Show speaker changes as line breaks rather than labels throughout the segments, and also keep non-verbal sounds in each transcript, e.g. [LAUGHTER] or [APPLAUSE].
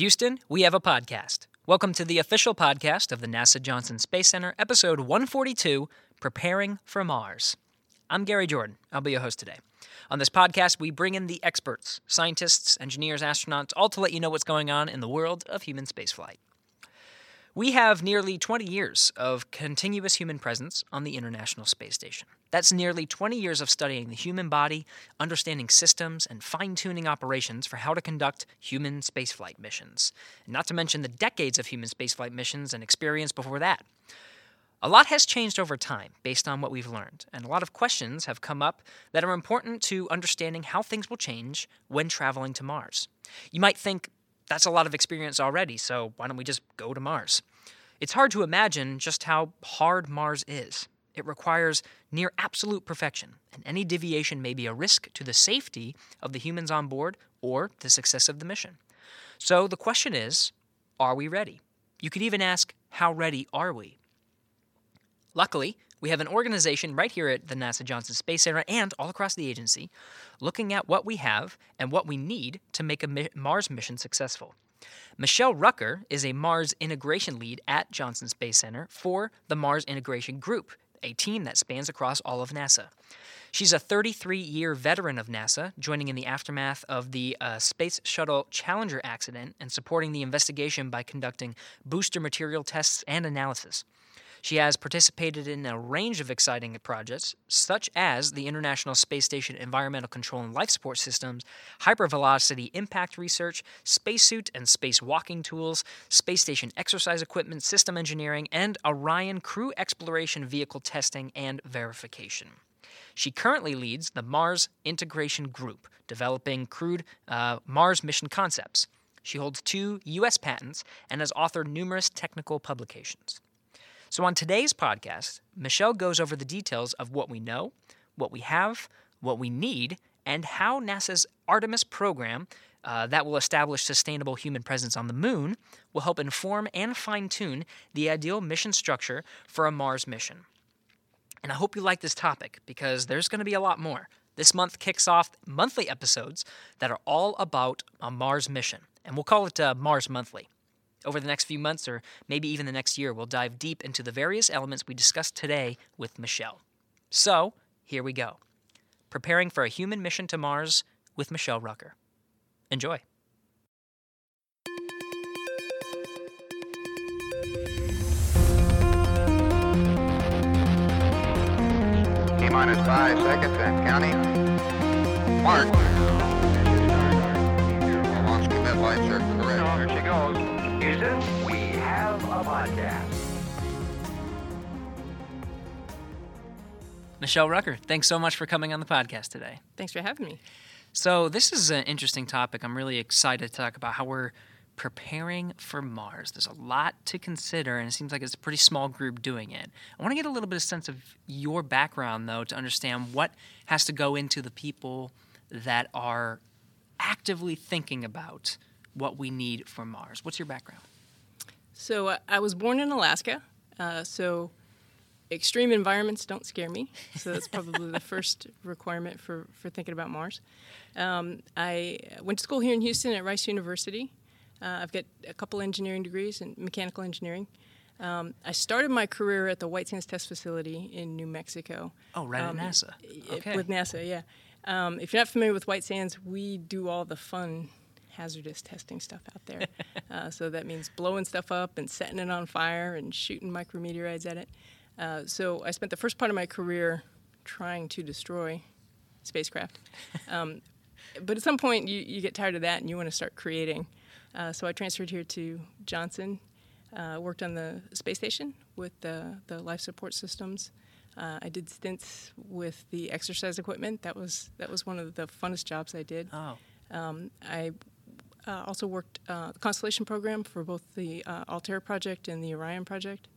Houston, we have a podcast. Welcome to the official podcast of the NASA Johnson Space Center, episode 142 Preparing for Mars. I'm Gary Jordan. I'll be your host today. On this podcast, we bring in the experts, scientists, engineers, astronauts, all to let you know what's going on in the world of human spaceflight. We have nearly 20 years of continuous human presence on the International Space Station. That's nearly 20 years of studying the human body, understanding systems, and fine tuning operations for how to conduct human spaceflight missions. not to mention the decades of human spaceflight missions and experience before that. A lot has changed over time based on what we've learned, and a lot of questions have come up that are important to understanding how things will change when traveling to Mars. You might think, that's a lot of experience already, so why don't we just go to Mars? It's hard to imagine just how hard Mars is. It requires near absolute perfection, and any deviation may be a risk to the safety of the humans on board or the success of the mission. So the question is are we ready? You could even ask, how ready are we? Luckily, we have an organization right here at the NASA Johnson Space Center and all across the agency looking at what we have and what we need to make a Mars mission successful. Michelle Rucker is a Mars integration lead at Johnson Space Center for the Mars Integration Group, a team that spans across all of NASA. She's a 33 year veteran of NASA, joining in the aftermath of the uh, Space Shuttle Challenger accident and supporting the investigation by conducting booster material tests and analysis. She has participated in a range of exciting projects, such as the International Space Station Environmental Control and Life Support Systems, hypervelocity impact research, spacesuit and space walking tools, space station exercise equipment system engineering, and Orion crew exploration vehicle testing and verification. She currently leads the Mars Integration Group, developing crewed uh, Mars mission concepts. She holds two U.S. patents and has authored numerous technical publications. So, on today's podcast, Michelle goes over the details of what we know, what we have, what we need, and how NASA's Artemis program uh, that will establish sustainable human presence on the moon will help inform and fine tune the ideal mission structure for a Mars mission. And I hope you like this topic because there's going to be a lot more. This month kicks off monthly episodes that are all about a Mars mission, and we'll call it uh, Mars Monthly. Over the next few months, or maybe even the next year, we'll dive deep into the various elements we discussed today with Michelle. So, here we go. Preparing for a human mission to Mars with Michelle Rucker. Enjoy.
T minus five seconds and counting. Mark. Launch commit lights are correct.
There she goes. Houston, we have a podcast.
Michelle Rucker, thanks so much for coming on the podcast today.
Thanks for having me.
So, this is an interesting topic. I'm really excited to talk about how we're preparing for Mars. There's a lot to consider, and it seems like it's a pretty small group doing it. I want to get a little bit of sense of your background, though, to understand what has to go into the people that are actively thinking about what we need for Mars. What's your background?
So uh, I was born in Alaska, uh, so extreme environments don't scare me. So that's probably the [LAUGHS] first requirement for, for thinking about Mars. Um, I went to school here in Houston at Rice University. Uh, I've got a couple engineering degrees in mechanical engineering. Um, I started my career at the White Sands Test Facility in New Mexico.
Oh, right um, at NASA. Okay.
With NASA, yeah. Um, if you're not familiar with White Sands, we do all the fun hazardous testing stuff out there. [LAUGHS] uh, so that means blowing stuff up and setting it on fire and shooting micrometeorites at it. Uh, so I spent the first part of my career trying to destroy spacecraft. [LAUGHS] Um, but at some point, you, you get tired of that and you want to start creating. Uh, so I transferred here to Johnson, uh, worked on the space station with the, the life support systems. Uh, I did stints with the exercise equipment. That was that was one of the funnest jobs I did.
Oh.
Um, I uh, also worked uh, the Constellation program for both the uh, Altair project and the Orion project.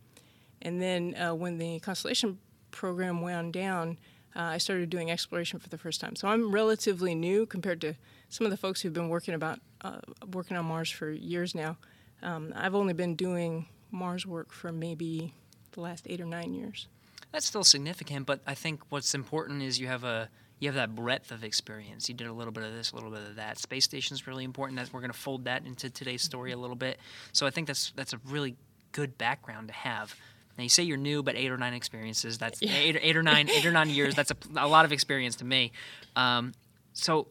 And then uh, when the Constellation program wound down, uh, I started doing exploration for the first time. So I'm relatively new compared to some of the folks who've been working about uh, working on Mars for years now. Um, I've only been doing Mars work for maybe the last eight or nine years.
That's still significant, but I think what's important is you have a you have that breadth of experience. You did a little bit of this, a little bit of that. Space station is really important. That we're going to fold that into today's story a little bit. So I think that's that's a really good background to have. Now you say you're new, but eight or nine experiences. That's
Yeah.
eight, eight or nine, eight or nine years. That's a, a lot of experience to me. Um, so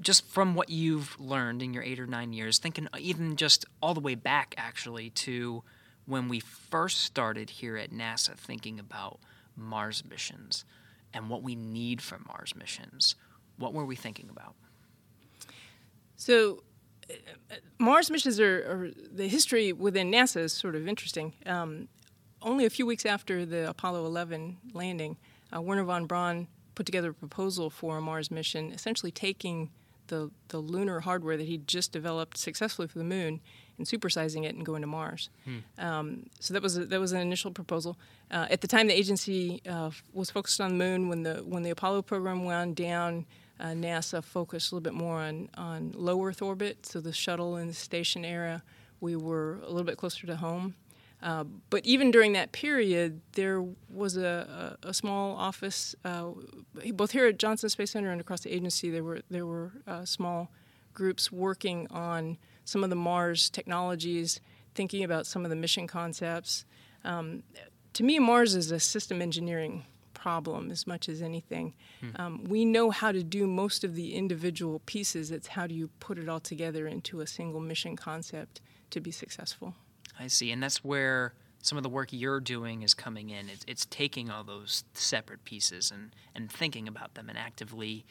just from what you've learned in your eight or nine years, thinking even just all the way back actually to when we first started here at NASA thinking about Mars missions and what we need for Mars missions, what were we thinking about?
So, uh, Mars missions are, are the history within NASA is sort of interesting. Um, only a few weeks after the Apollo 11 landing, uh, Wernher von Braun put together a proposal for a Mars mission, essentially taking the the lunar hardware that he just developed successfully for the Moon and supersizing it and going to Mars. Um, so that was a, that was an initial proposal. Uh, at the time, the agency uh, was focused on the Moon. When the when the Apollo program wound down, uh, NASA focused a little bit more on on low Earth orbit. So the shuttle and the station era, we were a little bit closer to home. Uh, but even during that period, there was a, a, a small office, uh, both here at Johnson Space Center and across the agency. There were there were uh, small groups working on some of the Mars technologies, thinking about some of the mission concepts. Um, to me, Mars is a system engineering problem as much as anything. Um, we know how to do most of the individual pieces. It's how do you put it all together into a single mission concept to be successful.
I see, and that's where some of the work you're doing is coming in. It's, it's taking all those separate pieces and, and thinking about them and actively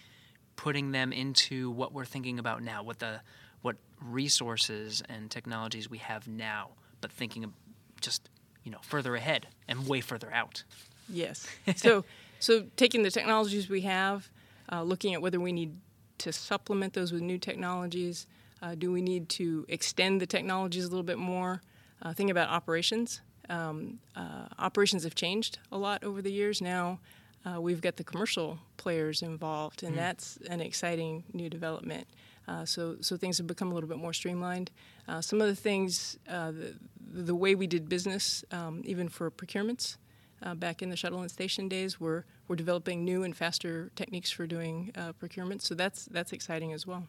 putting them into what we're thinking about now, what the what resources and technologies we have now, but thinking just you know further ahead and way further out.
Yes. [LAUGHS] so, so taking the technologies we have, uh, looking at whether we need to supplement those with new technologies. Uh, do we need to extend the technologies a little bit more? Uh, thinking about operations. Um, uh, operations have changed a lot over the years. Now uh, we've got the commercial players involved, and that's an exciting new development. Uh, so, so things have become a little bit more streamlined. Uh, some of the things, uh, the, the way we did business, um, even for procurements, uh, back in the shuttle and station days, we're, we're developing new and faster techniques for doing uh, procurement. So that's that's exciting as well.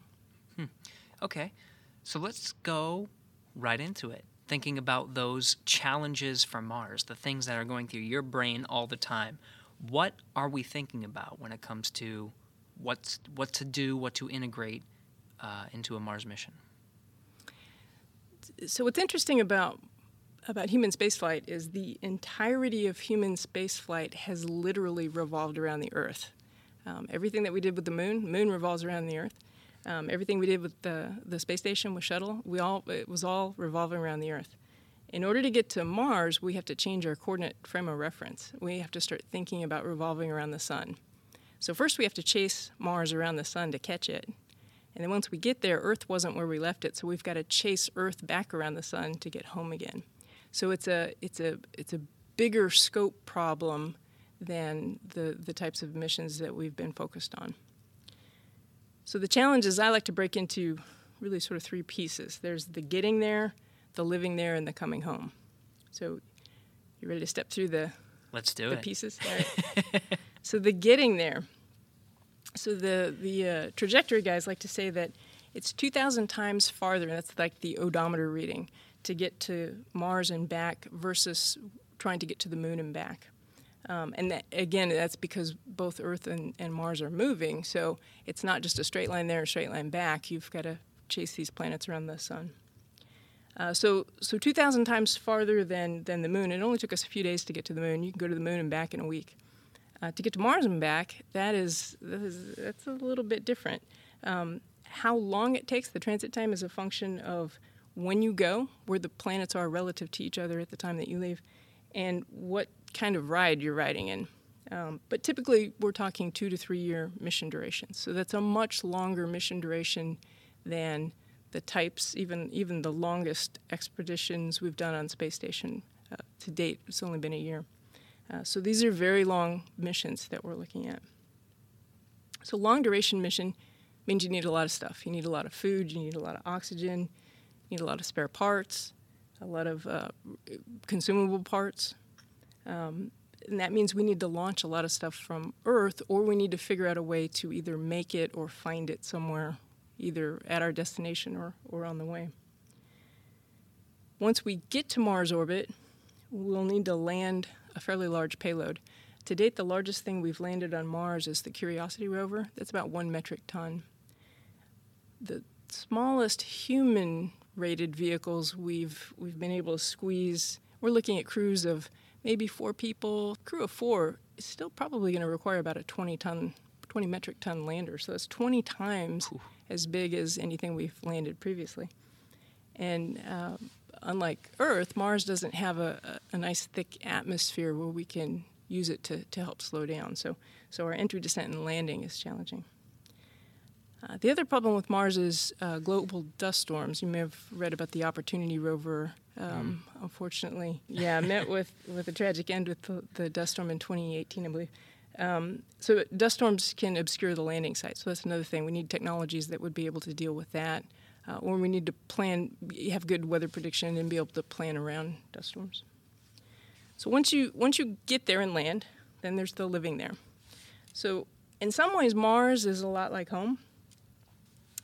Okay, so let's go right into it. Thinking about those challenges for Mars, the things that are going through your brain all the time. What are we thinking about when it comes to what's what to do, what to integrate uh, into a Mars mission?
So what's interesting about about human spaceflight is the entirety of human spaceflight has literally revolved around the Earth. Um, everything that we did with the moon, moon revolves around the Earth. Um, everything we did with the the space station with shuttle, we all it was all revolving around the Earth. In order to get to Mars, we have to change our coordinate frame of reference. We have to start thinking about revolving around the sun. So first we have to chase Mars around the sun to catch it. And then once we get there, Earth wasn't where we left it, so we've got to chase Earth back around the sun to get home again. So it's a it's a it's a bigger scope problem than the the types of missions that we've been focused on. So the challenges I like to break into really sort of three pieces. There's the getting there, the living there, and the coming home. So you ready to step through the
Let's do
the
it.
pieces. [LAUGHS] Right. so the getting there. So the the uh, trajectory guys like to say that it's 2,000 times farther. And that's like the odometer reading to get to Mars and back versus trying to get to the Moon and back. Um, and that, again, that's because both Earth and, and Mars are moving. So it's not just a straight line there, a straight line back. You've got to chase these planets around the sun. Uh, so, so 2,000 times farther than, than the moon. It only took us a few days to get to the moon. You can go to the moon and back in a week. Uh, to get to Mars and back, that is, that is that's a little bit different. Um, how long it takes, the transit time is a function of when you go, where the planets are relative to each other at the time that you leave, and what kind of ride you're riding in. Um, but typically, we're talking two to three year mission durations. So that's a much longer mission duration than the types, even even the longest expeditions we've done on space station uh, to date. It's only been a year. Uh, so these are very long missions that we're looking at. So long duration mission means you need a lot of stuff. You need a lot of food. You need a lot of oxygen. You need a lot of spare parts, a lot of uh, consumable parts. Um, and that means we need to launch a lot of stuff from Earth, or we need to figure out a way to either make it or find it somewhere, either at our destination or, or on the way. Once we get to Mars orbit, we'll need to land a fairly large payload. To date, the largest thing we've landed on Mars is the Curiosity rover. That's about one metric ton. The smallest human rated vehicles we've we've been able to squeeze. We're looking at crews of maybe four people. Crew of four is still probably going to require about a 20 ton, 20 metric ton lander. So that's 20 times as big as anything we've landed previously. And uh, unlike Earth, Mars doesn't have a, a, nice thick atmosphere where we can use it to, to help slow down. So, so our entry, descent, and landing is challenging. Uh, the other problem with Mars is uh, global dust storms. You may have read about the Opportunity rover. Um, mm. Unfortunately, yeah, met [LAUGHS] with, with a tragic end with the, the dust storm in 2018, I believe. Um, so dust storms can obscure the landing site. So that's another thing. We need technologies that would be able to deal with that, uh, or we need to plan, have good weather prediction, and be able to plan around dust storms. So once you once you get there and land, then there's the living there. So in some ways, Mars is a lot like home.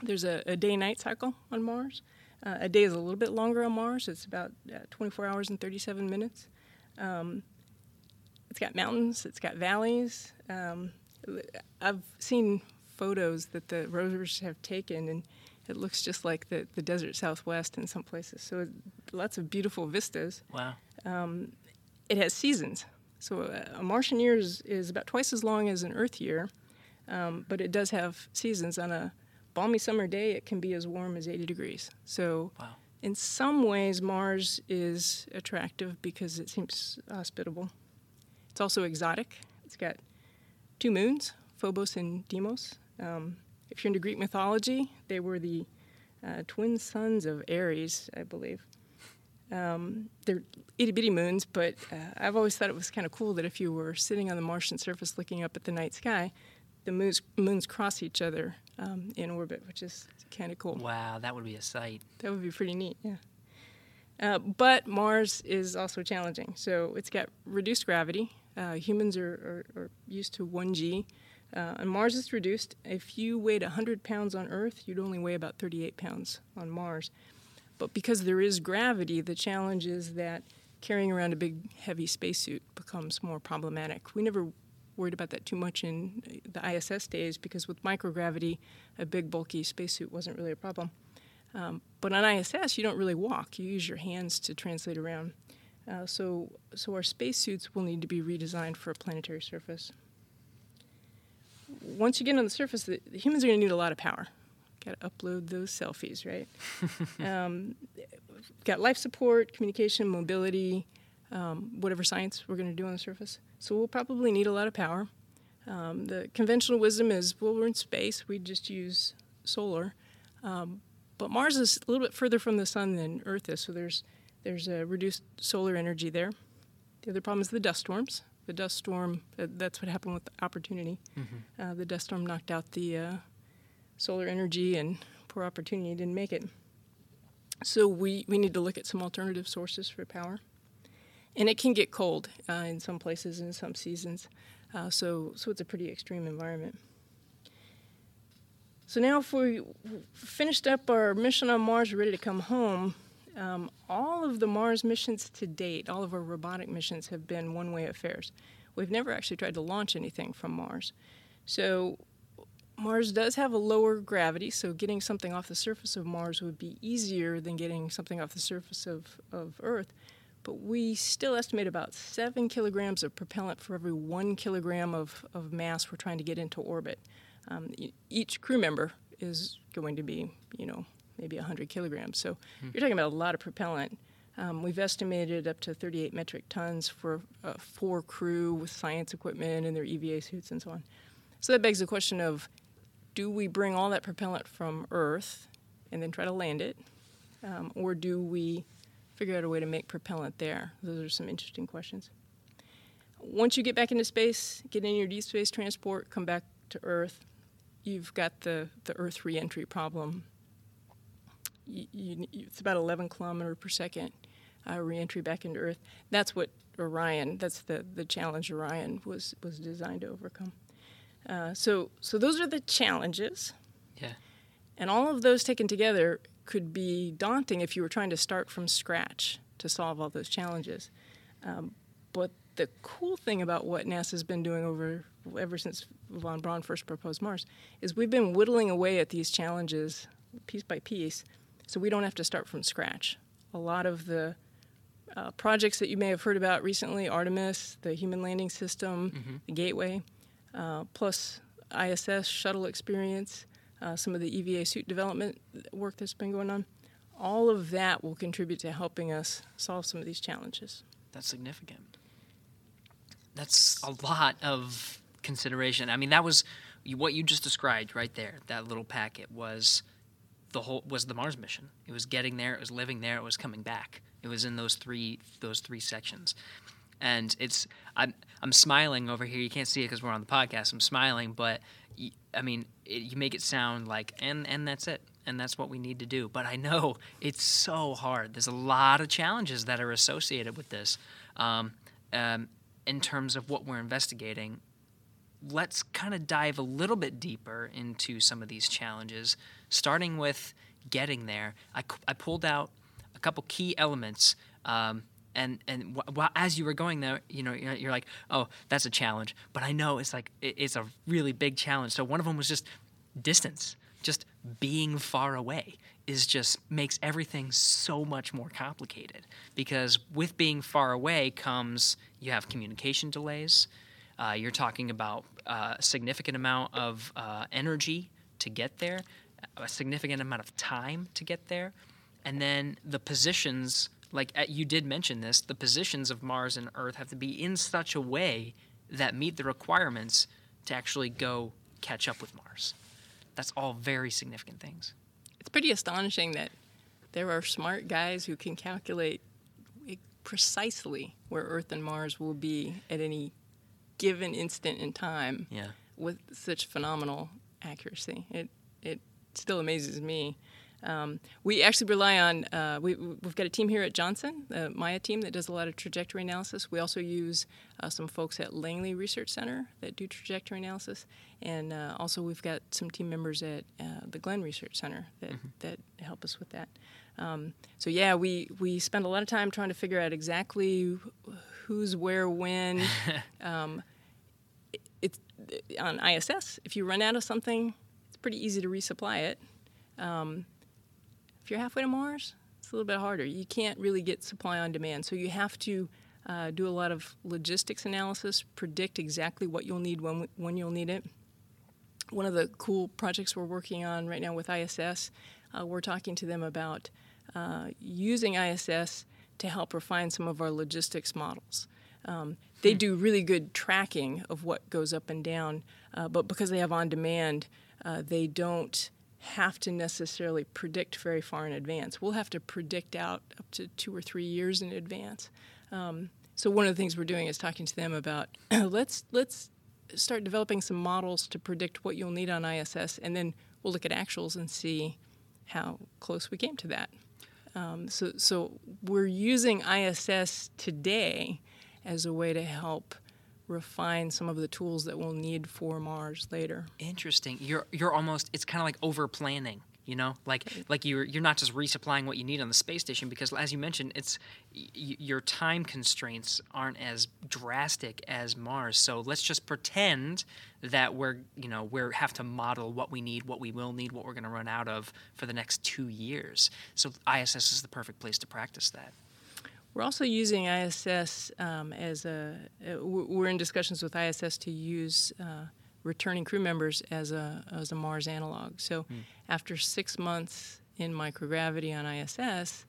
There's a, a day-night cycle on Mars. Uh, a day is a little bit longer on Mars. It's about uh, 24 hours and 37 minutes. Um, it's got mountains. It's got valleys. Um, I've seen photos that the rovers have taken, and it looks just like the, the desert Southwest in some places. So lots of beautiful vistas.
Wow.
Um, it has seasons. So a Martian year is, is about twice as long as an Earth year, um, but it does have seasons. On a balmy summer day, it can be as warm as 80 degrees. So
wow.
in some ways, Mars is attractive because it seems hospitable. It's also exotic. It's got two moons, Phobos and Deimos. Um, if you're into Greek mythology, they were the uh, twin sons of Ares, I believe. Um, they're itty bitty moons, but uh, I've always thought it was kind of cool that if you were sitting on the Martian surface looking up at the night sky, the moons, moons cross each other um, in orbit, which is kind of cool.
Wow, that would be a sight.
That would be pretty neat, yeah. Uh, but Mars is also challenging. So it's got reduced gravity. Uh, humans are, are, are, used to 1G. Uh, and Mars is reduced. If you weighed 100 pounds on Earth, you'd only weigh about 38 pounds on Mars. But because there is gravity, the challenge is that carrying around a big, heavy spacesuit becomes more problematic. We never worried about that too much in the ISS days because with microgravity, a big, bulky spacesuit wasn't really a problem. Um, but on ISS, you don't really walk. You use your hands to translate around. Uh, so, so our spacesuits will need to be redesigned for a planetary surface. Once you get on the surface, the, the humans are going to need a lot of power got to upload those selfies, right? [LAUGHS] um, got life support, communication, mobility, um, whatever science we're going to do on the surface. So we'll probably need a lot of power. Um, the conventional wisdom is, well, we're in space, we just use solar. Um, but Mars is a little bit further from the sun than Earth is, so there's there's a reduced solar energy there. The other problem is the dust storms. The dust storm, uh, that's what happened with Opportunity. Mm-hmm. Uh, the dust storm knocked out the uh, solar energy and poor opportunity didn't make it. So we, we need to look at some alternative sources for power. And it can get cold uh, in some places in some seasons. Uh, so, so it's a pretty extreme environment. So now, if we finished up our mission on Mars, we're ready to come home. Um, all of the Mars missions to date, all of our robotic missions, have been one way affairs. We've never actually tried to launch anything from Mars. So Mars does have a lower gravity, so getting something off the surface of Mars would be easier than getting something off the surface of, of Earth. But we still estimate about seven kilograms of propellant for every one kilogram of, of mass we're trying to get into orbit. Um, each crew member is going to be, you know, maybe 100 kilograms. So hmm. you're talking about a lot of propellant. Um, we've estimated up to 38 metric tons for uh, four crew with science equipment and their EVA suits and so on. So that begs the question of do we bring all that propellant from Earth and then try to land it? Um, or do we figure out a way to make propellant there? Those are some interesting questions. Once you get back into space, get in your deep space transport, come back to Earth, you've got the, the Earth reentry problem. You, you, it's about 11 kilometer per second. uh, reentry back into Earth. That's what Orion. That's the the challenge Orion was was designed to overcome. Uh, so so those are the challenges,
Yeah.
and all of those taken together could be daunting if you were trying to start from scratch to solve all those challenges. Um, but the cool thing about what NASA's been doing over ever since von Braun first proposed Mars is we've been whittling away at these challenges piece by piece, so we don't have to start from scratch. A lot of the uh, projects that you may have heard about recently, Artemis, the human landing system, the Gateway, uh, plus ISS shuttle experience, uh, some of the EVA suit development work that's been going on, all of that will contribute to helping us solve some of these challenges.
That's significant. That's a lot of consideration. I mean, that was what you just described right there. That little packet was the whole was the Mars mission. It was getting there. It was living there. It was coming back. It was in those three those three sections, and it's I'm I'm smiling over here. You can't see it because we're on the podcast. I'm smiling, but y- I mean, it, you make it sound like and and that's it. And that's what we need to do. But I know it's so hard. There's a lot of challenges that are associated with this. Um, um, in terms of what we're investigating, let's kind of dive a little bit deeper into some of these challenges, starting with getting there. I pulled out a couple key elements. Um, and and wh- wh- as you were going there, you know, you're, like, oh, that's a challenge. But I know it's like it, it's a really big challenge. So one of them was just distance, just being far away is just makes everything so much more complicated because with being far away comes you have communication delays uh, you're talking about uh, a significant amount of uh, energy to get there a significant amount of time to get there. And then the positions like uh, you did mention this the positions of mars and earth have to be in such a way that meet the requirements to actually go catch up with mars. That's all very significant things.
It's pretty astonishing that there are smart guys who can calculate precisely where Earth and Mars will be at any given instant in time
yeah.
with such phenomenal accuracy. It it still amazes me. Um, we actually rely on uh, we, we've got a team here at Johnson, the Maya team that does a lot of trajectory analysis. We also use uh, some folks at Langley Research Center that do trajectory analysis, and uh, also we've got some team members at uh, the Glenn Research Center that that help us with that. Um, so yeah, we we spend a lot of time trying to figure out exactly who's where when. [LAUGHS] um, it- it's on ISS. If you run out of something, pretty easy to resupply it. Um, if you're halfway to Mars, it's a little bit harder. You can't really get supply on demand, so you have to uh, do a lot of logistics analysis, predict exactly what you'll need when when you'll need it. One of the cool projects we're working on right now with ISS, uh, we're talking to them about uh, using ISS to help refine some of our logistics models. Um, they do really good tracking of what goes up and down, uh, but because they have on demand, uh, they don't have to necessarily predict very far in advance. We'll have to predict out up to two or three years in advance. Um, so one of the things we're doing is talking to them about [CLEARS THROAT] let's let's start developing some models to predict what you'll need on ISS, and then we'll look at actuals and see how close we came to that. Um, so, so we're using ISS today as a way to help refine some of the tools that we'll need for Mars later.
interesting. You're you're almost it's kind of like over planning you know? Like like you're you're not just resupplying what you need on the space station because as you mentioned it's y- your time constraints aren't as drastic as mars. So let's just pretend that we're you know we're have to model what we need what we will need what we're going to run out of for the next two years. So iss is the perfect place to practice that
We're also using ISS um, as a. Uh, we're in discussions with ISS to use uh, returning crew members as a as a Mars analog. So, after six months in microgravity on ISS,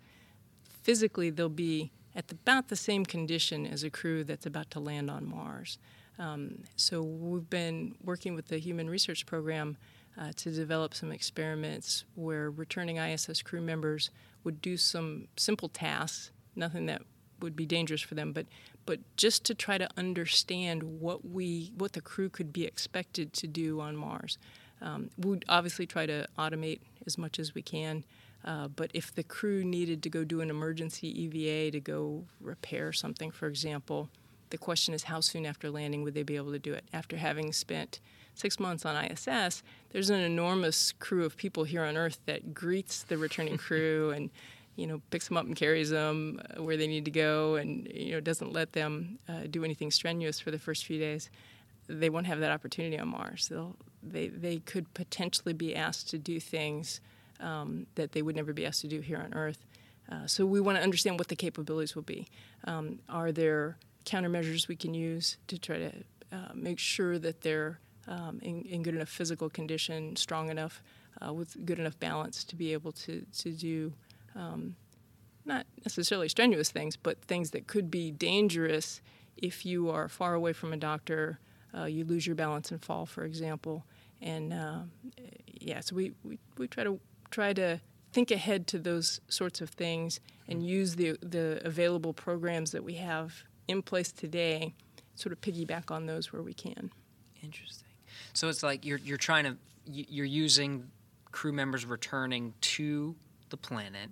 physically they'll be at about the same condition as a crew that's about to land on Mars. Um, so we've been working with the Human Research Program uh, to develop some experiments where returning ISS crew members would do some simple tasks, nothing that would be dangerous for them, but but just to try to understand what we what the crew could be expected to do on Mars. Um, we'd obviously try to automate as much as we can, Uh, but if the crew needed to go do an emergency EVA to go repair something, for example, the question is how soon after landing would they be able to do it? After having spent six months on ISS, there's an enormous crew of people here on Earth that greets the returning [LAUGHS] crew and you know picks them up and carries them uh, where they need to go, and you know doesn't let them uh, do anything strenuous for the first few days. They won't have that opportunity on Mars. They'll they they could potentially be asked to do things um, that they would never be asked to do here on Earth. Uh, so we want to understand what the capabilities will be. Um, are there countermeasures we can use to try to uh, make sure that they're um, in, in, good enough physical condition, strong enough, uh, with good enough balance to be able to, to do um, not necessarily strenuous things, but things that could be dangerous if you are far away from a doctor, uh, you lose your balance and fall, for example. And uh, yeah, so we, we, we try to try to think ahead to those sorts of things and use the the available programs that we have in place today, sort of piggyback on those where we can.
Interesting. So it's like you're you're trying to you're using crew members returning to the planet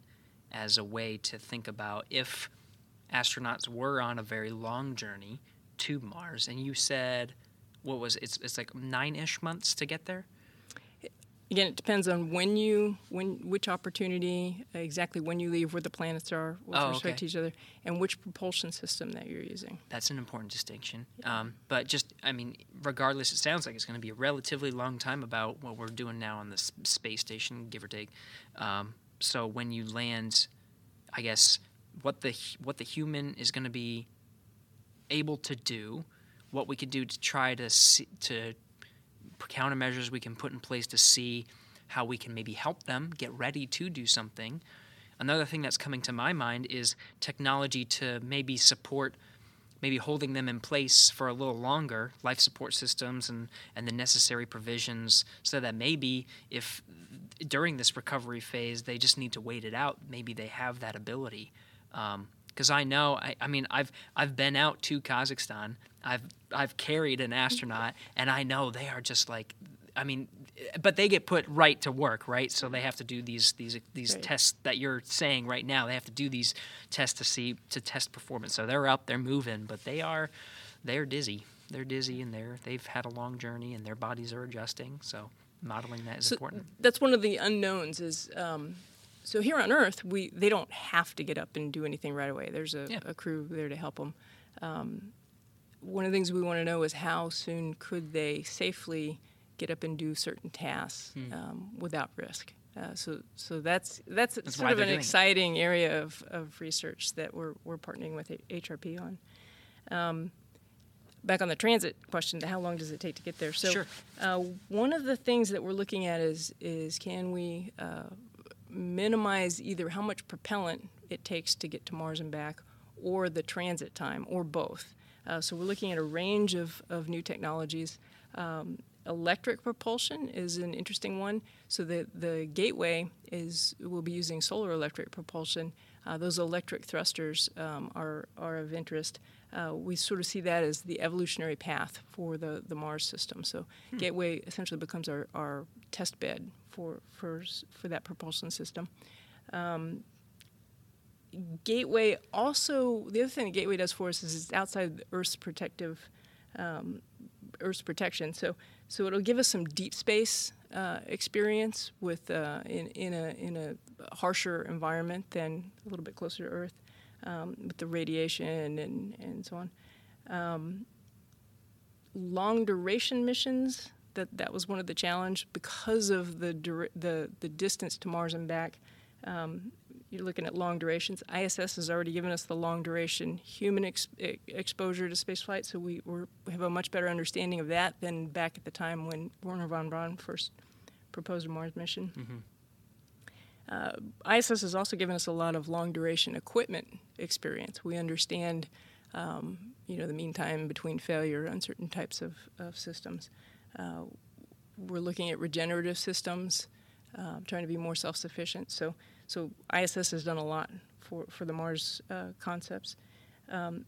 as a way to think about if astronauts were on a very long journey to Mars, and you said what was it? it's it's like nine ish months to get there
again, it depends on when you, when which opportunity, exactly when you leave, where the planets are with
oh,
respect
okay.
to each other, and which propulsion system that you're using.
That's an important distinction. Yeah. Um, but just, I mean, regardless, it sounds like it's going to be a relatively long time about what we're doing now on the space station, give or take. Um, so when you land, I guess what the what the human is going to be able to do, what we could do to try to see, to countermeasures we can put in place to see how we can maybe help them get ready to do something. Another thing that's coming to my mind is technology to maybe support maybe holding them in place for a little longer, life support systems and, and the necessary provisions, so that maybe if during this recovery phase they just need to wait it out, maybe they have that ability. Because um, I know, I, I mean, I've I've been out to Kazakhstan I've I've carried an astronaut, and I know they are just like, I mean, but they get put right to work, right? So they have to do these these these right. tests that you're saying right now. They have to do these tests to see to test performance. So they're up, they're moving, but they are they're dizzy. They're dizzy, and they're they've had a long journey, and their bodies are adjusting. So modeling that is
so
important.
That's one of the unknowns. Is um, so here on Earth, we they don't have to get up and do anything right away. There's a, yeah. a crew there to help them. Um, one of the things we want to know is how soon could they safely get up and do certain tasks hmm. um, without risk. Uh, so, so that's that's, that's sort of an exciting it. area of, of research that we're we're partnering with HRP on. Um, back on the transit question, how long does it take to get there? So,
sure.
uh, one of the things that we're looking at is is can we uh, minimize either how much propellant it takes to get to Mars and back, or the transit time, or both. Uh, so we're looking at a range of, of new technologies. Um, electric propulsion is an interesting one. So the, the gateway is will be using solar electric propulsion. Uh, those electric thrusters um, are, are of interest. Uh, we sort of see that as the evolutionary path for the, the Mars system. So hmm. Gateway essentially becomes our, our test bed for, for, for that propulsion system. Um, Gateway also the other thing that Gateway does for us is it's outside Earth's protective um, Earth's protection. So so it'll give us some deep space uh, experience with uh, in in a in a harsher environment than a little bit closer to Earth um, with the radiation and and so on. Um, long duration missions that that was one of the challenge because of the the the distance to Mars and back. Um, you're looking at long durations. ISS has already given us the long duration human ex- exposure to spaceflight, so we, we have a much better understanding of that than back at the time when Wernher von Braun first proposed Mars mission. Mm-hmm. Uh, ISS has also given us a lot of long duration equipment experience. We understand, um, you know, the mean time between failure on certain types of, of systems. Uh, we're looking at regenerative systems, uh, trying to be more self-sufficient. So so ISS has done a lot for, for the Mars uh, concepts. Um,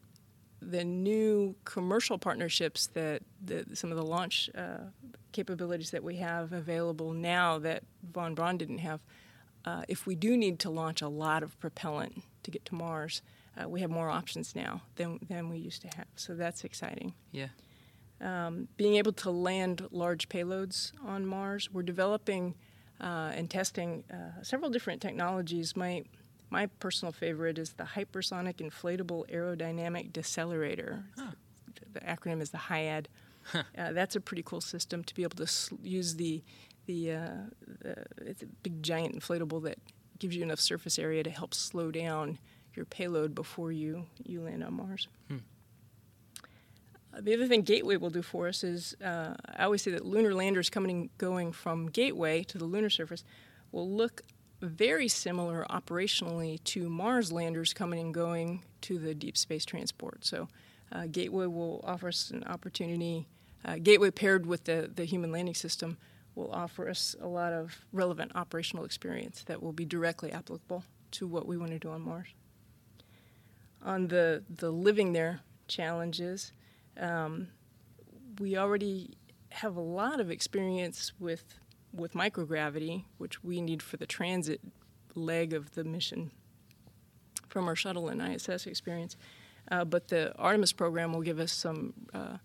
the new commercial partnerships that the, some of the launch uh, capabilities that we have available now that von Braun didn't have uh, if we do need to launch a lot of propellant to get to Mars, uh, we have more options now than, than we used to have. So that's exciting.
Yeah.
Being able to land large payloads on Mars, we're developing uh, and testing uh, several different technologies. My my personal favorite is the hypersonic inflatable aerodynamic decelerator. The acronym is the HIAD. Uh, that's a pretty cool system to be able to sl- use the the, uh, the it's a big giant inflatable that gives you enough surface area to help slow down your payload before you you land on Mars. Uh, The other thing Gateway will do for us is uh, I always say that lunar landers coming and going from Gateway to the lunar surface will look very similar operationally to Mars landers coming and going to the deep space transport. So, uh, Gateway will offer us an opportunity. Uh, Gateway paired with the, the human landing system will offer us a lot of relevant operational experience that will be directly applicable to what we want to do on Mars. On the, the living there challenges, um, we already have a lot of experience with with microgravity, which we need for the transit leg of the mission from our shuttle and ISS experience. Uh, but the Artemis program will give us some uh,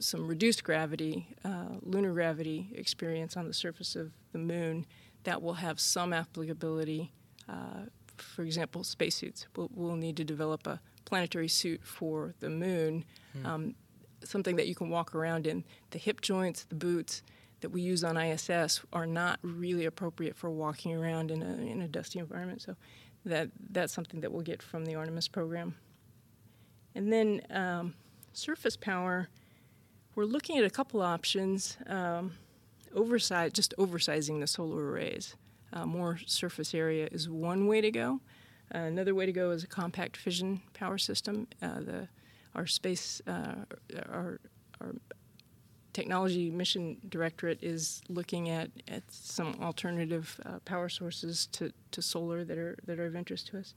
some reduced gravity, uh, lunar gravity experience on the surface of the moon that will have some applicability. Uh, for example, spacesuits. We'll, we'll need to develop a planetary suit for the moon, um, something that you can walk around in. The hip joints, the boots that we use on ISS are not really appropriate for walking around in a, in a dusty environment. So that that's something that we'll get from the Artemis program. And then um, surface power, we're looking at a couple options. Um, oversize, just oversizing the solar arrays. Uh, more surface area is one way to go. Uh, another way to go is a compact fission power system. Uh, the our space uh, our our technology mission directorate is looking at, at some alternative uh, power sources to, to solar that are that are of interest to us.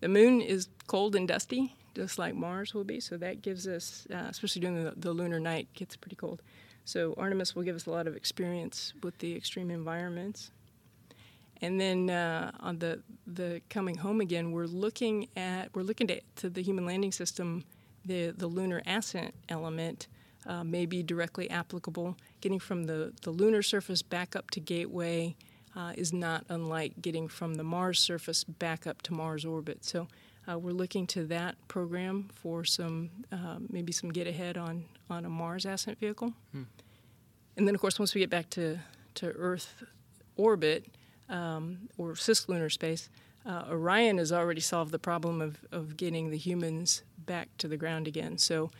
The moon is cold and dusty, just like Mars will be, so that gives us, uh, especially during the, the lunar night, gets pretty cold. So Artemis will give us a lot of experience with the extreme environments. And then uh, on the the coming home again, we're looking at we're looking to, to the human landing system, the the lunar ascent element uh, may be directly applicable. Getting from the the lunar surface back up to Gateway uh, is not unlike getting from the Mars surface back up to Mars orbit. So. Uh, we're looking to that program for some uh, maybe some get ahead on on a Mars ascent vehicle, and then of course once we get back to to Earth orbit, um, or cislunar space, uh, Orion has already solved the problem of, of getting the humans back to the ground again. So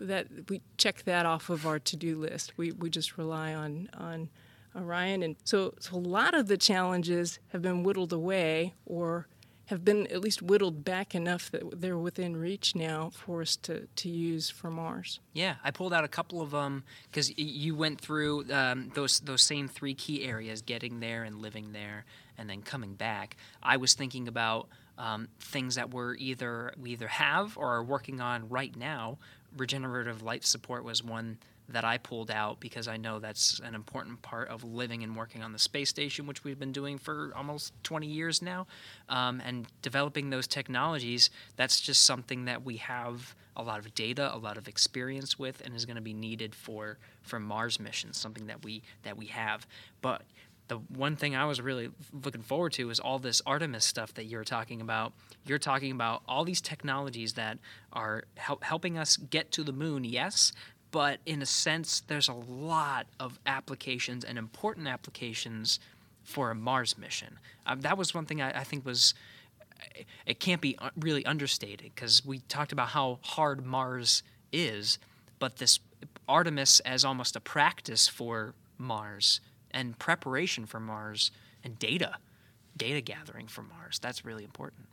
that we check that off of our to-do list. We, we just rely on on Orion, and so, so a lot of the challenges have been whittled away, or have been at least whittled back enough that they're within reach now for us to, to use for Mars.
Yeah, I pulled out a couple of them because you went through um, those those same three key areas: getting there and living there, and then coming back. I was thinking about um, things that we're either we either have or are working on right now. Regenerative life support was one that I pulled out because I know that's an important part of living and working on the space station, which we've been doing for almost 20 years now. Um, and developing those technologies, that's just something that we have a lot of data, a lot of experience with, and is going to be needed for for Mars missions. Something that we that we have, but the one thing I was really looking forward to is all this Artemis stuff that you're talking about. You're talking about all these technologies that are help, helping us get to the moon, yes, but in a sense, there's a lot of applications and important applications for a Mars mission. Um, that was one thing I, I think was it can't be uh, really understated because we talked about how hard Mars is, but this Artemis as almost a practice for Mars and preparation for Mars and data, data gathering for Mars. That's really important.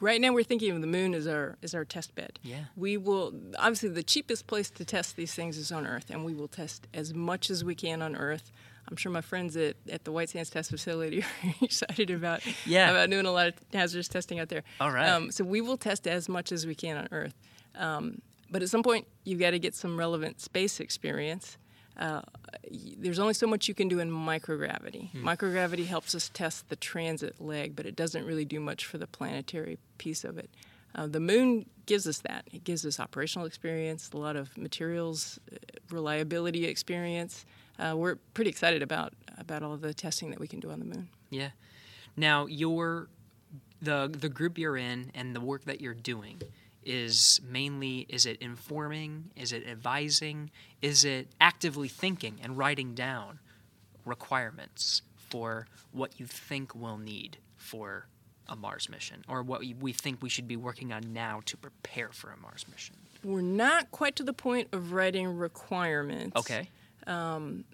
Right now, we're thinking of the moon as our as our test bed.
Yeah.
We will obviously the cheapest place to test these things is on Earth, and we will test as much as we can on Earth. I'm sure my friends at, at the White Sands Test Facility [LAUGHS] are excited about
Yeah.
about doing a lot of hazardous testing out there.
All right.
Um, so we will test as much as we can on Earth, um, but at some point you've got to get some relevant space experience. Uh, there's only so much you can do in microgravity. Microgravity helps us test the transit leg, but it doesn't really do much for the planetary piece of it. Uh, the moon gives us that. It gives us operational experience, a lot of materials uh, reliability experience. Uh, we're pretty excited about about all of the testing that we can do on the moon.
Yeah. Now, your the the group you're in and the work that you're doing is mainly is it informing, is it advising, is it actively thinking and writing down requirements for what you think we'll need for a Mars mission or what we- we think we should be working on now to prepare for a Mars mission.
We're not quite to the point of writing requirements.
Okay.
Um,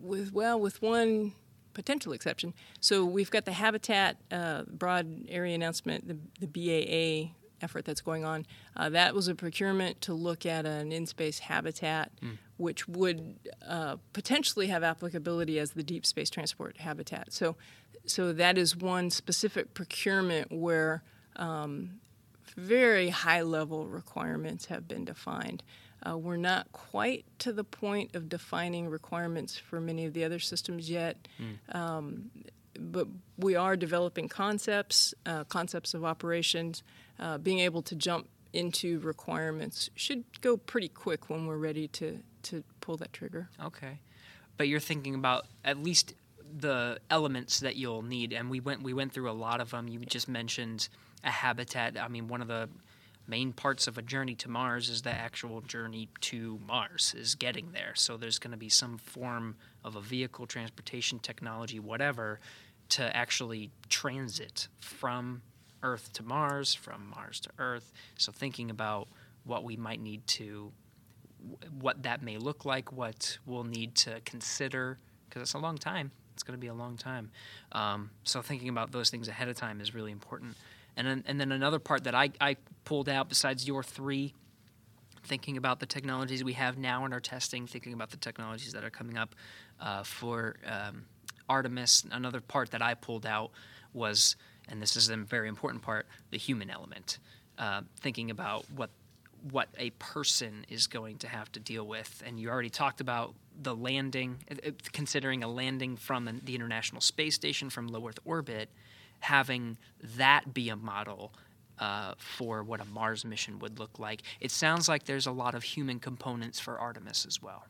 with well with one potential exception. So we've got the habitat uh, broad area announcement, the, the BAA effort that's going on. Uh, that was a procurement to look at an in-space habitat, which would uh, potentially have applicability as the deep space transport habitat. So, so that is one specific procurement where um, very high level requirements have been defined. Uh, we're not quite to the point of defining requirements for many of the other systems yet, um, but we are developing concepts, uh, concepts of operations. Uh, being able to jump into requirements should go pretty quick when we're ready to, to pull that trigger.
Okay, but you're thinking about at least the elements that you'll need, and we went we went through a lot of them. You just mentioned a habitat. I mean, one of the main parts of a journey to Mars is the actual journey to Mars, is getting there. So there's going to be some form of a vehicle, transportation technology, whatever, to actually transit from Earth to Mars, from Mars to Earth. So thinking about what we might need to what that may look like, what we'll need to consider, because it's a long time. It's going to be a long time. Um, so thinking about those things ahead of time is really important. And then, and then another part that I, I pulled out besides your three, thinking about the technologies we have now in our testing, thinking about the technologies that are coming up uh, for um, Artemis. Another part that I pulled out was, and this is a very important part, the human element. Uh, thinking about what what a person is going to have to deal with. And you already talked about the landing, uh, uh, considering a landing from the International Space Station from low Earth orbit, having that be a model uh, for what a Mars mission would look like. It sounds like there's a lot of human components for Artemis as well.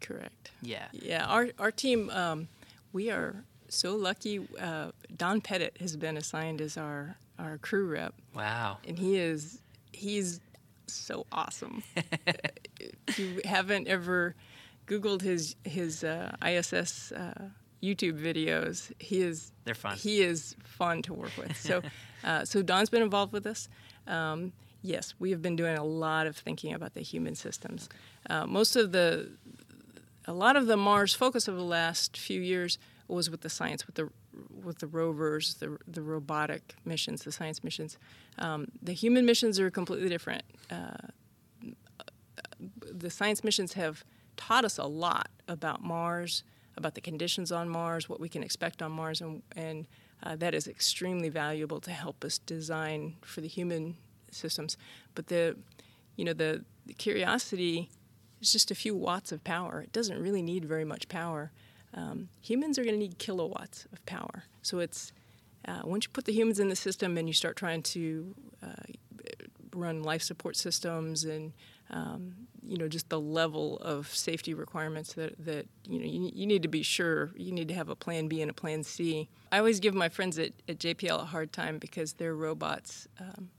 Correct.
Yeah.
Yeah, our our team, um, we are so lucky. Uh, Don Pettit has been assigned as our our crew rep,
Wow.
and he is he's so awesome. [LAUGHS] if you haven't ever Googled his his uh, ISS uh, YouTube videos, he is
They're fun.
He is fun to work with. So, [LAUGHS] uh, so Don's been involved with us. Um, yes, we have been doing a lot of thinking about the human systems. Uh, most of the a lot of the Mars focus over the last few years was with the science, with the with the rovers, the the robotic missions, the science missions. Um, the human missions are completely different. Uh, the science missions have taught us a lot about Mars, about the conditions on Mars, what we can expect on Mars, and, and uh, that is extremely valuable to help us design for the human systems. But the, you know, the, the Curiosity is just a few watts of power. It doesn't really need very much power. Um, humans are going to need kilowatts of power. So it's uh, once you put the humans in the system and you start trying to uh, run life support systems and um, you know just the level of safety requirements that, that you know you, you need to be sure you need to have a plan B and a plan C. I always give my friends at, at JPL a hard time because they're robots. Um,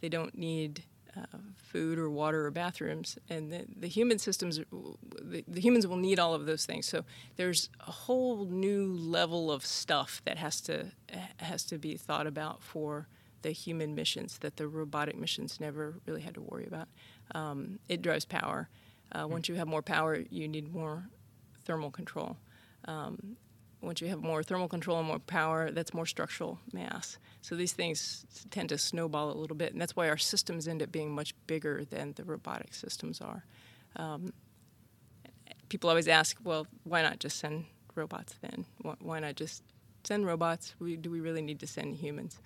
they don't need uh, food or water or bathrooms, and the, the human systems, the, the humans will need all of those things. So there's a whole new level of stuff that has to has to be thought about for the human missions that the robotic missions never really had to worry about. Um, it drives power. Uh, once you have more power, you need more thermal control. Um, once you have more thermal control and more power, that's more structural mass. So these things tend to snowball a little bit, and that's why our systems end up being much bigger than the robotic systems are. Um, people always ask, well, why not just send robots then? Why, why not just send robots? We, do we really need to send humans?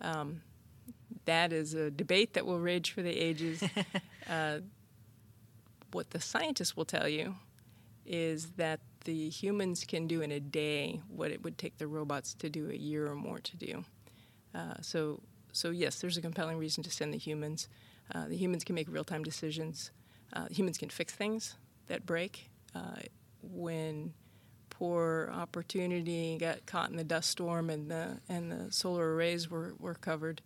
Um, that is a debate that will rage for the ages. [LAUGHS] uh, what the scientists will tell you is that the humans can do in a day what it would take the robots to do a year or more to do. Uh, so, so yes, there's a compelling reason to send the humans. Uh, the humans can make real-time decisions. Uh, humans can fix things that break. Uh, when poor opportunity got caught in the dust storm and the and the solar arrays were were covered,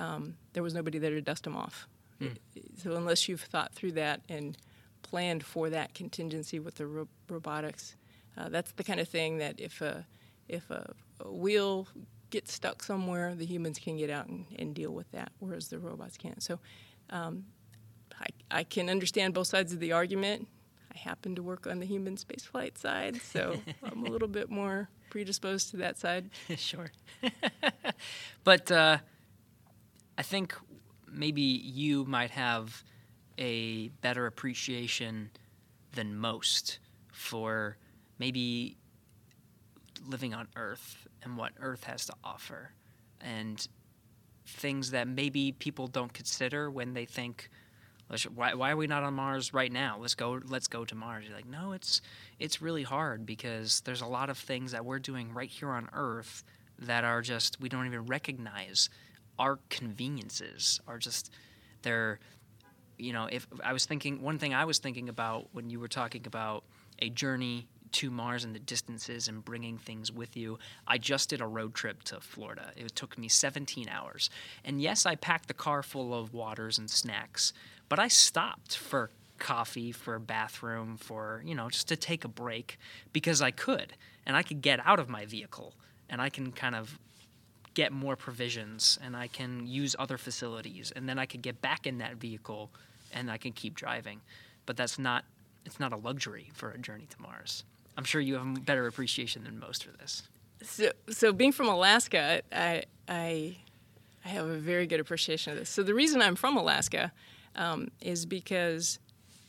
um, there was nobody there to dust them off. Mm. So unless you've thought through that and planned for that contingency with the ro- robotics, uh, that's the kind of thing that if a if a, a, wheel gets stuck somewhere, the humans can get out and, and deal with that, whereas the robots can't. So um, I, I can understand both sides of the argument. I happen to work on the human spaceflight side, so [LAUGHS] I'm a little bit more predisposed to that side. [LAUGHS]
sure. [LAUGHS] but uh, I think maybe you might have a better appreciation than most for maybe living on Earth and what Earth has to offer and things that maybe people don't consider when they think why, why are we not on Mars right now? Let's go. Let's go to Mars. You're like, no, it's it's really hard because there's a lot of things that we're doing right here on Earth that are just we don't even recognize. Our conveniences are just they're you know, if I was thinking, one thing I was thinking about when you were talking about a journey to Mars and the distances and bringing things with you, I just did a road trip to Florida. It took me 17 hours. And yes, I packed the car full of waters and snacks, but I stopped for coffee, for a bathroom, for, you know, just to take a break because I could. And I could get out of my vehicle and I can kind of get more provisions and I can use other facilities and then I could get back in that vehicle and I can keep driving. But that's not it's not a luxury for a journey to Mars. I'm sure you have a better appreciation than most for this.
So, so being from Alaska, I, I, I have a very good appreciation of this. So the reason I'm from Alaska um, is because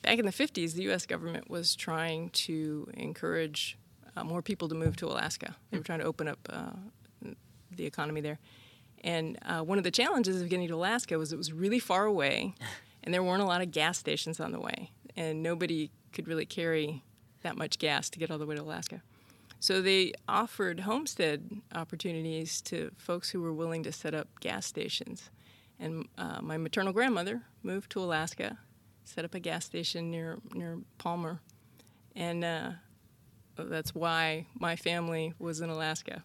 back in the 50s, the U.S. government was trying to encourage uh, more people to move to Alaska. They were trying to open up uh, the economy there. And uh, one of the challenges of getting to Alaska was it was really far away. [LAUGHS] and there weren't a lot of gas stations on the way, and nobody could really carry that much gas to get all the way to Alaska. So they offered homestead opportunities to folks who were willing to set up gas stations. And uh, my maternal grandmother moved to Alaska, set up a gas station near near Palmer, and uh, that's why my family was in Alaska.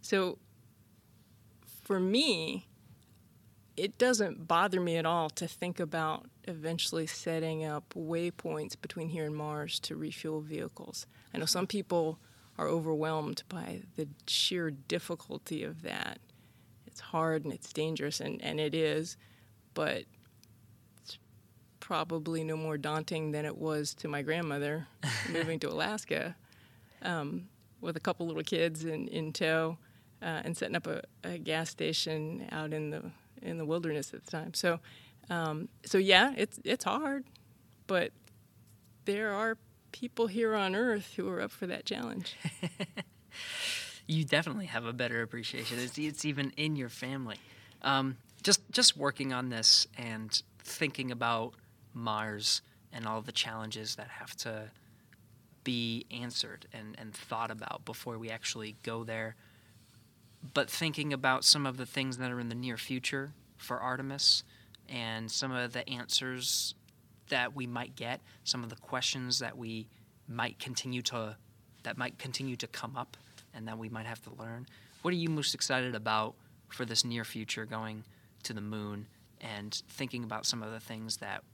So for me, it doesn't bother me at all to think about eventually setting up waypoints between here and Mars to refuel vehicles. I know some people are overwhelmed by the sheer difficulty of that. It's hard and it's dangerous, and, and it is, but it's probably no more daunting than it was to my grandmother [LAUGHS] moving to Alaska um, with a couple little kids in, in tow uh, and setting up a, a gas station out in the in the wilderness at the time. So, um, so yeah, it's it's hard, but there are people here on Earth who are up for that challenge. [LAUGHS]
you definitely have a better appreciation. It's, it's even in your family. Um, just just working on this and thinking about Mars and all the challenges that have to be answered and, and thought about before we actually go there but thinking about some of the things that are in the near future for Artemis and some of the answers that we might get, some of the questions that we might continue to that might continue to come up and that we might have to learn. What are you most excited about for this near future going to the moon and thinking about some of the things that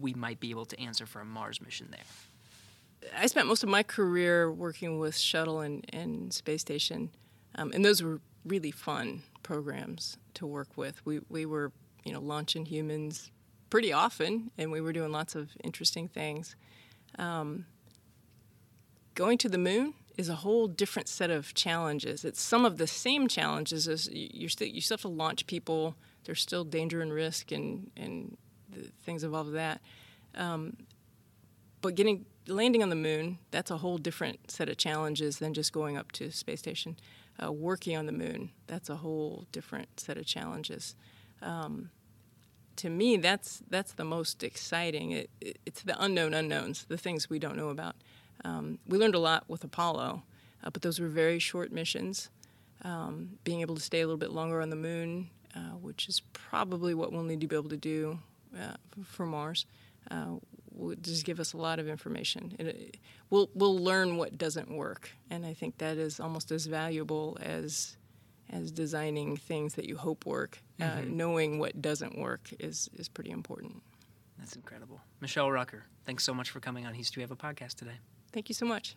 we might be able to answer for a Mars mission there?
I spent most of my career working with shuttle and, and space station um, and those were really fun programs to work with. We, we were, you know, launching humans pretty often, and we were doing lots of interesting things. Um, going to the moon is a whole different set of challenges. It's some of the same challenges as you still you still have to launch people. There's still danger and risk and and things involved with that. Um, but getting landing on the moon that's a whole different set of challenges than just going up to space station uh, working on the moon. That's a whole different set of challenges. Um, to me, that's that's the most exciting. It, it, it's the unknown unknowns, the things we don't know about. Um, we learned a lot with Apollo, uh, but those were very short missions. Um, being able to stay a little bit longer on the moon, uh, which is probably what we'll need to be able to do uh, for Mars, uh, will just give us a lot of information. It, we'll we'll learn what doesn't work, and I think that is almost as valuable as as designing things that you hope work. Uh,
Mm-hmm.
knowing what doesn't work is is pretty important.
That's incredible. Michelle Rucker, thanks so much for coming on We Have a Podcast today.
Thank you so much.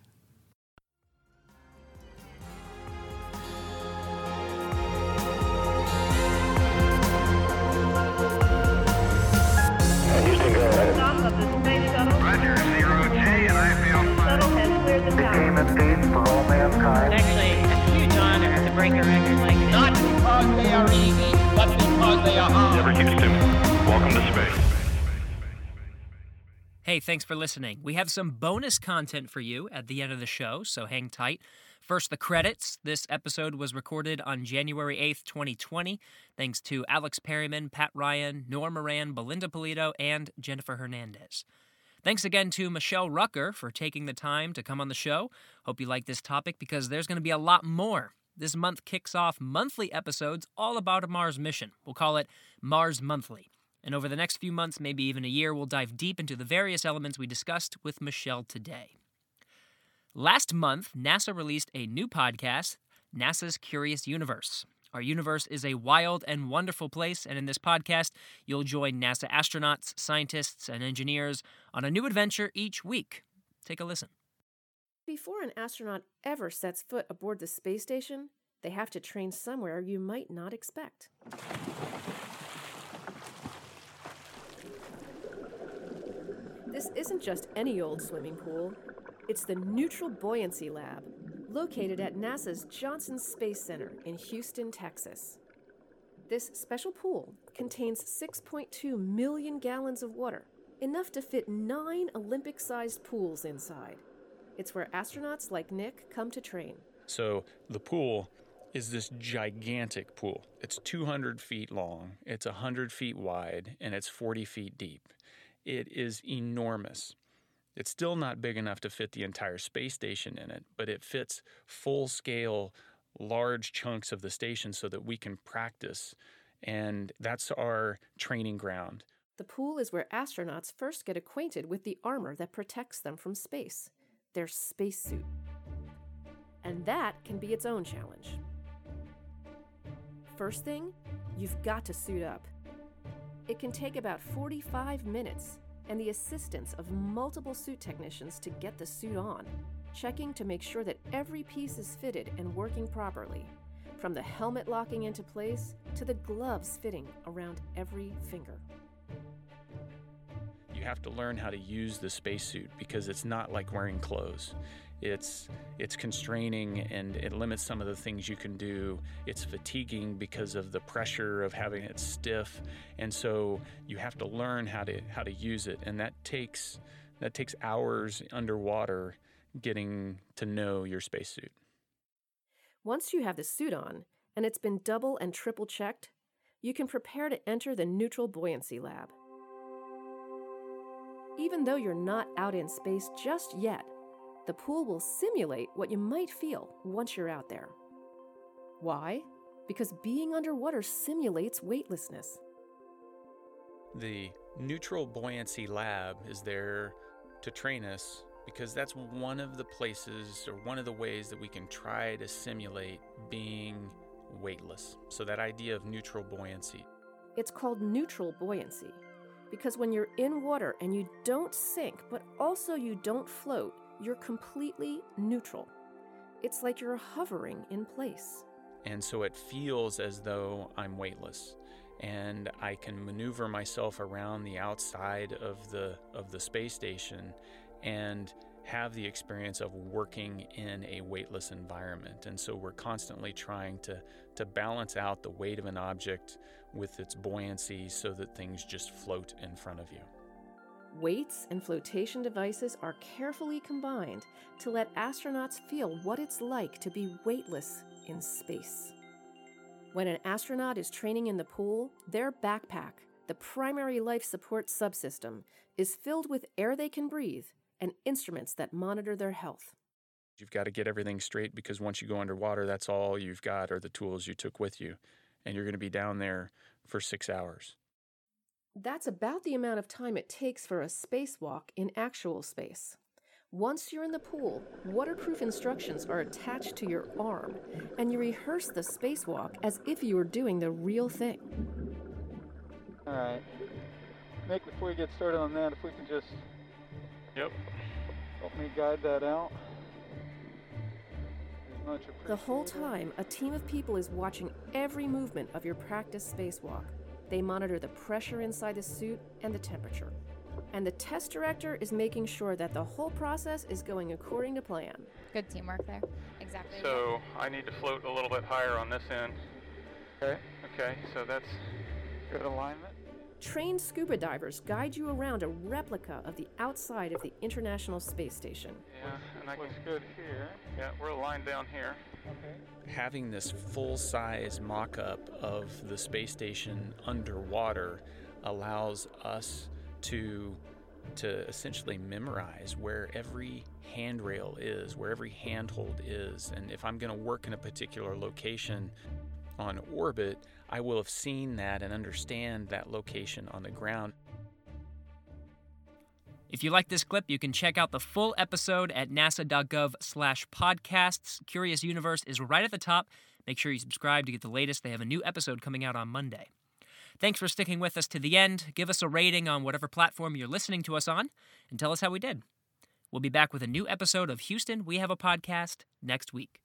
Break a record like this.
Not because they are easy, but because they are hard.
Never Houston. Welcome to space.
Hey, thanks for listening. We have some bonus content for you at the end of the show, so hang tight. First, the credits. This episode was recorded on January 8th, 2020, thanks to Alex Perryman, Pat Ryan, Norah Moran, Belinda Pulido, and Jennifer Hernandez. Thanks again to Michelle Rucker for taking the time to come on the show. Hope you like this topic because there's going to be a lot more. This month kicks off monthly episodes all about a Mars mission. We'll call it Mars Monthly. And over the next few months, maybe even a year, we'll dive deep into the various elements we discussed with Michelle today. Last month, NASA released a new podcast, NASA's Curious Universe. Our universe is a wild and wonderful place, and in this podcast, you'll join NASA astronauts, scientists, and engineers on a new adventure each week. Take a listen.
Before an astronaut ever sets foot aboard the space station, they have to train somewhere you might not expect. This isn't just any old swimming pool. It's the Neutral Buoyancy Lab, located at NASA's Johnson Space Center in Houston, Texas. This special pool contains 6.2 million gallons of water, enough to fit nine Olympic sized pools inside. It's where astronauts like Nick come to train.
So the pool is this gigantic pool. It's 200 feet long, it's 100 feet wide, and it's 40 feet deep. It is enormous. It's still not big enough to fit the entire space station in it, but it fits full scale, large chunks of the station so that we can practice. And that's our training ground.
The pool is where astronauts first get acquainted with the armor that protects them from space their spacesuit. And that can be its own challenge. First thing, you've got to suit up. It can take about 45 minutes and the assistance of multiple suit technicians to get the suit on, checking to make sure that every piece is fitted and working properly, from the helmet locking into place to the gloves fitting around every finger.
Have to learn how to use the spacesuit because it's not like wearing clothes. It's it's constraining and it limits some of the things you can do. It's fatiguing because of the pressure of having it stiff, and so you have to learn how to how to use it, and that takes that takes hours underwater getting to know your spacesuit.
Once you have the suit on and it's been double and triple checked, you can prepare to enter the neutral buoyancy lab. Even though you're not out in space just yet, the pool will simulate what you might feel once you're out there. Why? Because being underwater simulates weightlessness.
The Neutral Buoyancy Lab is there to train us because that's one of the places or one of the ways that we can try to simulate being weightless. So, that idea of neutral buoyancy.
It's called neutral buoyancy because when you're in water and you don't sink, but also you don't float, you're completely neutral. It's like you're hovering in place.
And so it feels as though I'm weightless and I can maneuver myself around the outside of the of the space station and have the experience of working in a weightless environment. And so we're constantly trying to to balance out the weight of an object with its buoyancy so that things just float in front of you.
Weights and flotation devices are carefully combined to let astronauts feel what it's like to be weightless in space. When an astronaut is training in the pool, their backpack, the primary life support subsystem, is filled with air they can breathe and instruments that monitor their health.
You've got to get everything straight because once you go underwater, that's all you've got are the tools you took with you. And you're going to be down there for six hours.
That's about the amount of time it takes for a spacewalk in actual space. Once you're in the pool, waterproof instructions are attached to your arm, and you rehearse the spacewalk as if you were doing the real thing.
All right. Nick, before we get started on that, if we can just
Yep.
help me guide that out. Much
The whole time, a team of people is watching every movement of your practice spacewalk. They monitor the pressure inside the suit and the temperature. And the test director is making sure that the whole process is going according to plan.
Good teamwork there. Exactly.
So I need to float a little bit higher on this end.
Okay.
Okay, so that's
Good alignment.
Trained scuba divers guide you around a replica of the outside of the International Space Station.
yeah, and I can
Looks good here.
yeah, we're aligned down here.
Okay.
Having this full size mock up of the space station underwater allows us to to essentially memorize where every handrail is, where every handhold is. And if I'm going to work in a particular location on orbit, I will have seen that and understand that location on the ground.
If you like this clip, you can check out the full episode at nasa.gov slash podcasts. Curious Universe is right at the top. Make sure you subscribe to get the latest. They have a new episode coming out on Monday. Thanks for sticking with us to the end. Give us a rating on whatever platform you're listening to us on and tell us how we did. We'll be back with a new episode of Houston, We Have a Podcast next week.